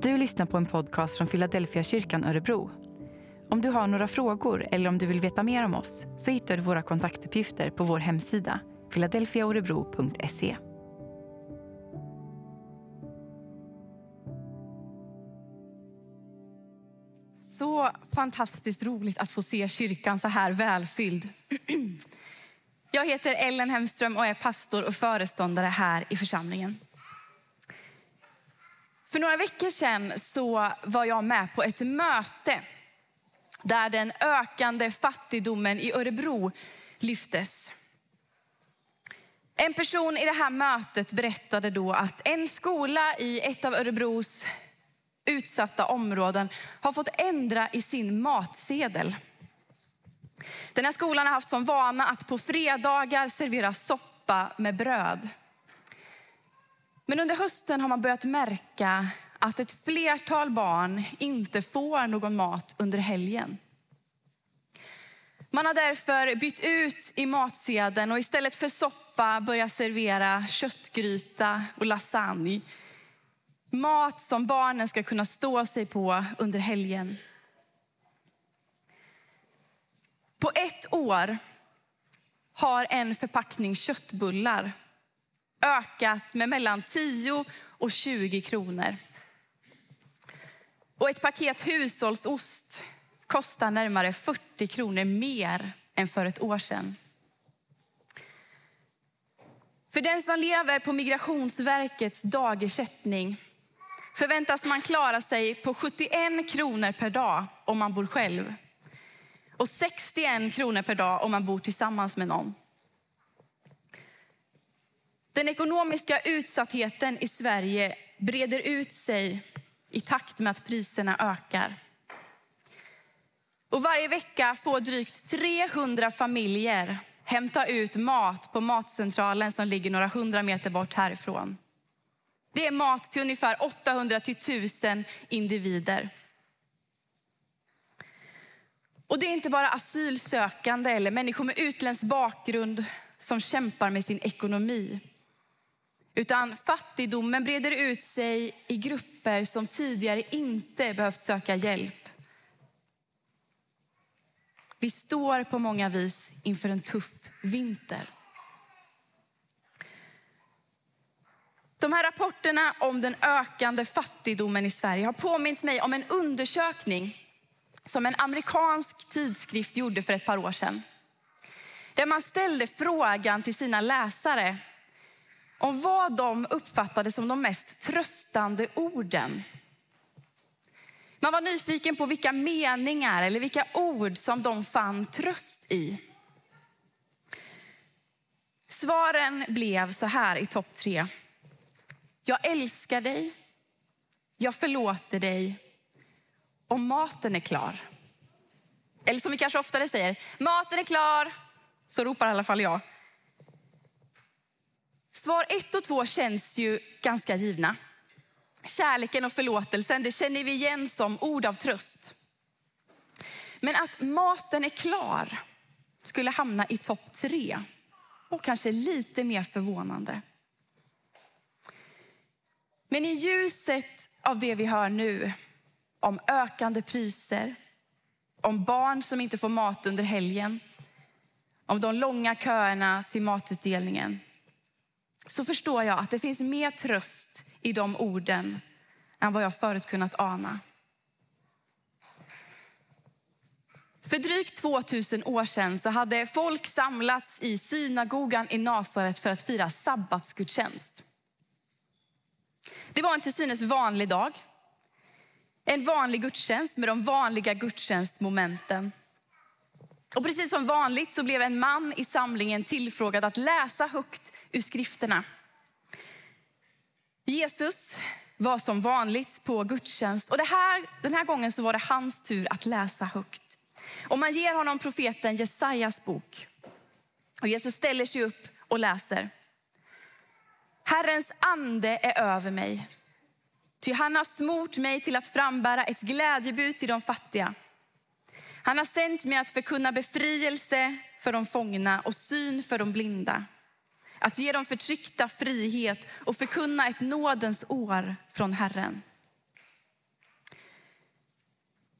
Du lyssnar på en podcast från Philadelphia kyrkan Örebro. Om du har några frågor eller om du vill veta mer om oss så hittar du våra kontaktuppgifter på vår hemsida philadelphiaorebro.se. Så fantastiskt roligt att få se kyrkan så här välfylld. Jag heter Ellen Hemström och är pastor och föreståndare här i församlingen. För några veckor sedan så var jag med på ett möte där den ökande fattigdomen i Örebro lyftes. En person i det här mötet berättade då att en skola i ett av Örebros utsatta områden har fått ändra i sin matsedel. Den här skolan har haft som vana att på fredagar servera soppa med bröd. Men under hösten har man börjat märka att ett flertal barn inte får någon mat under helgen. Man har därför bytt ut i matsedeln och istället för soppa börjat servera köttgryta och lasagne. Mat som barnen ska kunna stå sig på under helgen. På ett år har en förpackning köttbullar ökat med mellan 10 och 20 kronor. Och ett paket hushållsost kostar närmare 40 kronor mer än för ett år sedan. För den som lever på Migrationsverkets dagersättning förväntas man klara sig på 71 kronor per dag om man bor själv. Och 61 kronor per dag om man bor tillsammans med någon. Den ekonomiska utsattheten i Sverige breder ut sig i takt med att priserna ökar. Och varje vecka får drygt 300 familjer hämta ut mat på matcentralen som ligger några hundra meter bort härifrån. Det är mat till ungefär 800 till 1000 individer. Och det är inte bara asylsökande eller människor med utländsk bakgrund som kämpar med sin ekonomi. Utan fattigdomen breder ut sig i grupper som tidigare inte behövt söka hjälp. Vi står på många vis inför en tuff vinter. De här rapporterna om den ökande fattigdomen i Sverige har påmint mig om en undersökning som en amerikansk tidskrift gjorde för ett par år sedan. Där man ställde frågan till sina läsare om vad de uppfattade som de mest tröstande orden. Man var nyfiken på vilka meningar eller vilka ord som de fann tröst i. Svaren blev så här i topp tre. Jag älskar dig, jag förlåter dig och maten är klar. Eller som vi kanske oftare säger, maten är klar. Så ropar i alla fall jag. Svar ett och två känns ju ganska givna. Kärleken och förlåtelsen, det känner vi igen som ord av tröst. Men att maten är klar skulle hamna i topp tre och kanske lite mer förvånande. Men i ljuset av det vi hör nu om ökande priser, om barn som inte får mat under helgen, om de långa köerna till matutdelningen, så förstår jag att det finns mer tröst i de orden än vad jag förut kunnat ana. För drygt 2000 år sedan så hade folk samlats i synagogan i Nasaret för att fira sabbatsgudstjänst. Det var en till synes vanlig dag. En vanlig gudstjänst med de vanliga gudstjänstmomenten. Och precis som vanligt så blev en man i samlingen tillfrågad att läsa högt ur skrifterna. Jesus var som vanligt på gudstjänst och det här, den här gången så var det hans tur att läsa högt. Och man ger honom profeten Jesajas bok. Och Jesus ställer sig upp och läser. Herrens ande är över mig. Ty han har smort mig till att frambära ett glädjebud till de fattiga. Han har sänt mig att förkunna befrielse för de fångna och syn för de blinda. Att ge de förtryckta frihet och förkunna ett nådens år från Herren.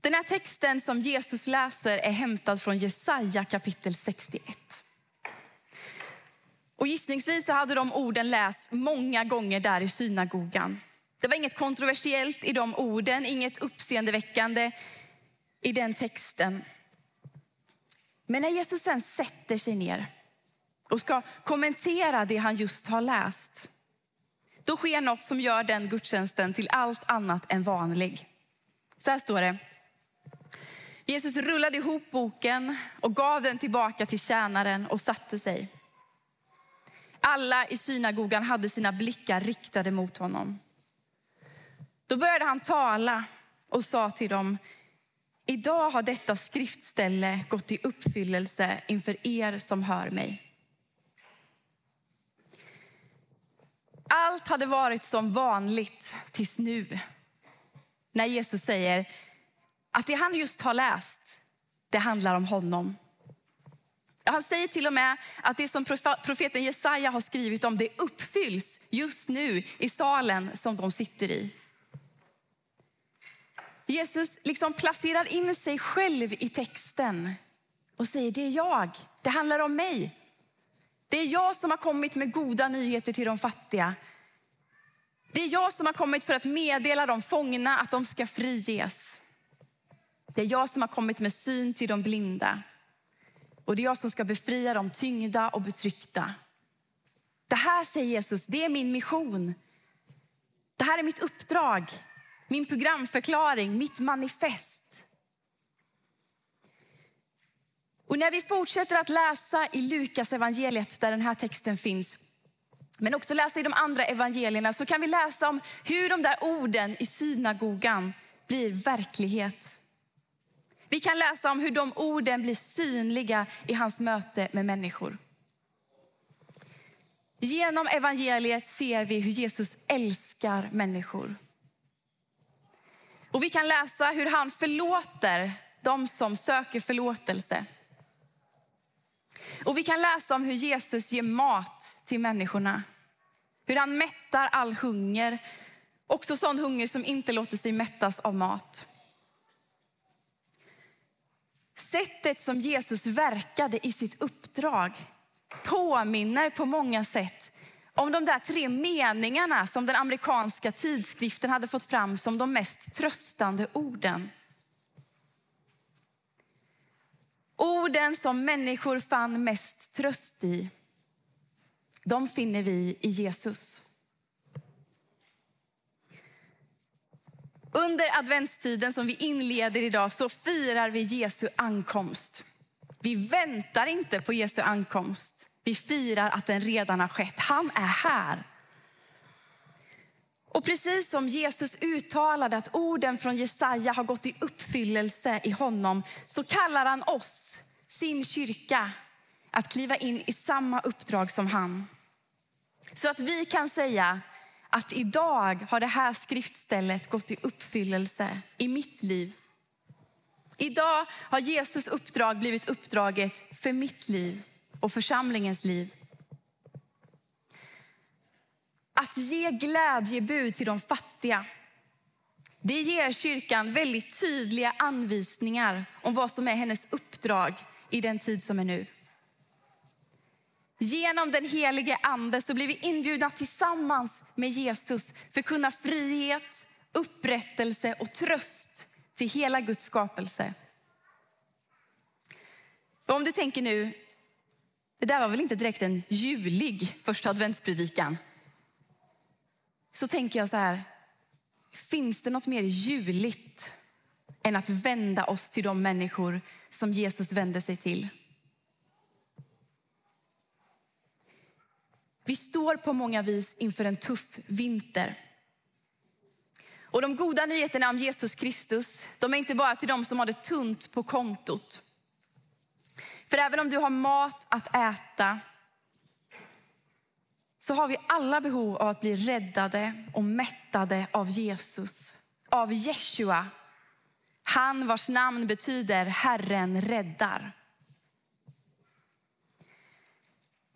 Den här texten som Jesus läser är hämtad från Jesaja kapitel 61. Och gissningsvis så hade de orden lästs många gånger där i synagogan. Det var inget kontroversiellt i de orden, inget uppseendeväckande i den texten. Men när Jesus sen sätter sig ner och ska kommentera det han just har läst, då sker något som gör den gudstjänsten till allt annat än vanlig. Så här står det. Jesus rullade ihop boken och gav den tillbaka till tjänaren och satte sig. Alla i synagogan hade sina blickar riktade mot honom. Då började han tala och sa till dem, idag har detta skriftställe gått i uppfyllelse inför er som hör mig. Allt hade varit som vanligt tills nu. När Jesus säger att det han just har läst, det handlar om honom. Han säger till och med att det som profeten Jesaja har skrivit om, det uppfylls just nu i salen som de sitter i. Jesus liksom placerar in sig själv i texten och säger, det är jag, det handlar om mig. Det är jag som har kommit med goda nyheter till de fattiga. Det är jag som har kommit för att meddela de fångna att de ska friges. Det är jag som har kommit med syn till de blinda. Och det är jag som ska befria de tyngda och betryckta. Det här säger Jesus, det är min mission. Det här är mitt uppdrag, min programförklaring, mitt manifest. Och när vi fortsätter att läsa i Lukas evangeliet där den här texten finns, men också läsa i de andra evangelierna, så kan vi läsa om hur de där orden i synagogan blir verklighet. Vi kan läsa om hur de orden blir synliga i hans möte med människor. Genom evangeliet ser vi hur Jesus älskar människor. Och vi kan läsa hur han förlåter de som söker förlåtelse. Och vi kan läsa om hur Jesus ger mat till människorna. Hur han mättar all hunger, också sån hunger som inte låter sig mättas av mat. Sättet som Jesus verkade i sitt uppdrag påminner på många sätt om de där tre meningarna som den amerikanska tidskriften hade fått fram som de mest tröstande orden. Orden som människor fann mest tröst i, de finner vi i Jesus. Under adventstiden som vi inleder idag så firar vi Jesu ankomst. Vi väntar inte på Jesu ankomst. Vi firar att den redan har skett. Han är här. Och precis som Jesus uttalade att orden från Jesaja har gått i uppfyllelse i honom, så kallar han oss, sin kyrka, att kliva in i samma uppdrag som han. Så att vi kan säga att idag har det här skriftstället gått i uppfyllelse i mitt liv. Idag har Jesus uppdrag blivit uppdraget för mitt liv och församlingens liv. Att ge glädjebud till de fattiga, det ger kyrkan väldigt tydliga anvisningar om vad som är hennes uppdrag i den tid som är nu. Genom den helige ande så blir vi inbjudna tillsammans med Jesus för att kunna frihet, upprättelse och tröst till hela Guds skapelse. Om du tänker nu, det där var väl inte direkt en julig första adventspredikan? Så tänker jag så här, finns det något mer juligt än att vända oss till de människor som Jesus vände sig till? Vi står på många vis inför en tuff vinter. Och de goda nyheterna om Jesus Kristus, de är inte bara till de som har det tunt på kontot. För även om du har mat att äta, så har vi alla behov av att bli räddade och mättade av Jesus. Av Jeshua. Han vars namn betyder Herren räddar.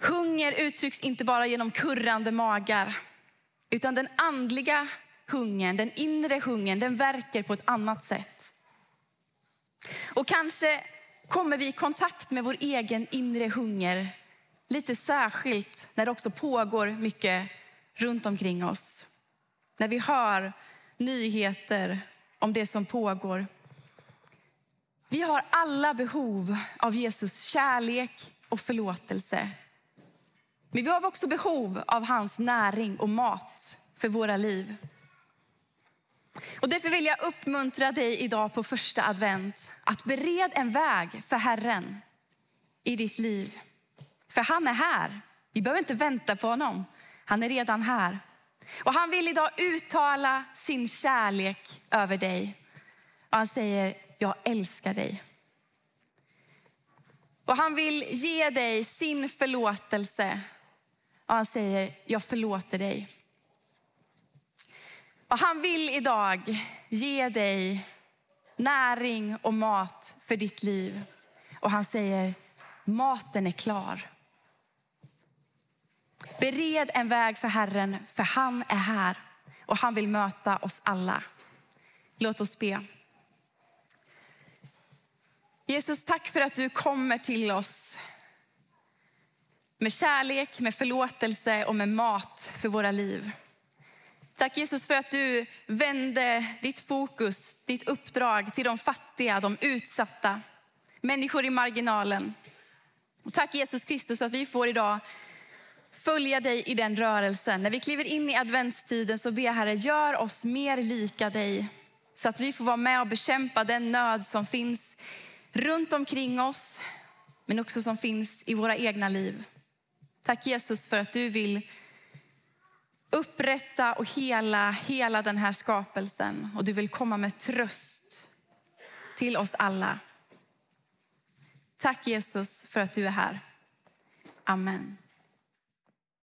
Hunger uttrycks inte bara genom kurrande magar, utan den andliga hungern, den inre hungern, den verkar på ett annat sätt. Och kanske kommer vi i kontakt med vår egen inre hunger. Lite särskilt när det också pågår mycket runt omkring oss. När vi hör nyheter om det som pågår. Vi har alla behov av Jesus kärlek och förlåtelse. Men vi har också behov av hans näring och mat för våra liv. Och därför vill jag uppmuntra dig idag på första advent att bered en väg för Herren i ditt liv. För han är här. Vi behöver inte vänta på honom. Han är redan här. Och han vill idag uttala sin kärlek över dig. Och han säger, jag älskar dig. Och han vill ge dig sin förlåtelse. Och han säger, jag förlåter dig. Och han vill idag ge dig näring och mat för ditt liv. Och han säger, maten är klar. Bered en väg för Herren, för han är här och han vill möta oss alla. Låt oss be. Jesus, tack för att du kommer till oss med kärlek, med förlåtelse och med mat för våra liv. Tack Jesus för att du vände ditt fokus, ditt uppdrag till de fattiga, de utsatta, människor i marginalen. tack Jesus Kristus att vi får idag följa dig i den rörelsen. När vi kliver in i adventstiden så ber Herre, gör oss mer lika dig. Så att vi får vara med och bekämpa den nöd som finns runt omkring oss, men också som finns i våra egna liv. Tack Jesus för att du vill upprätta och hela hela den här skapelsen och du vill komma med tröst till oss alla. Tack Jesus för att du är här. Amen.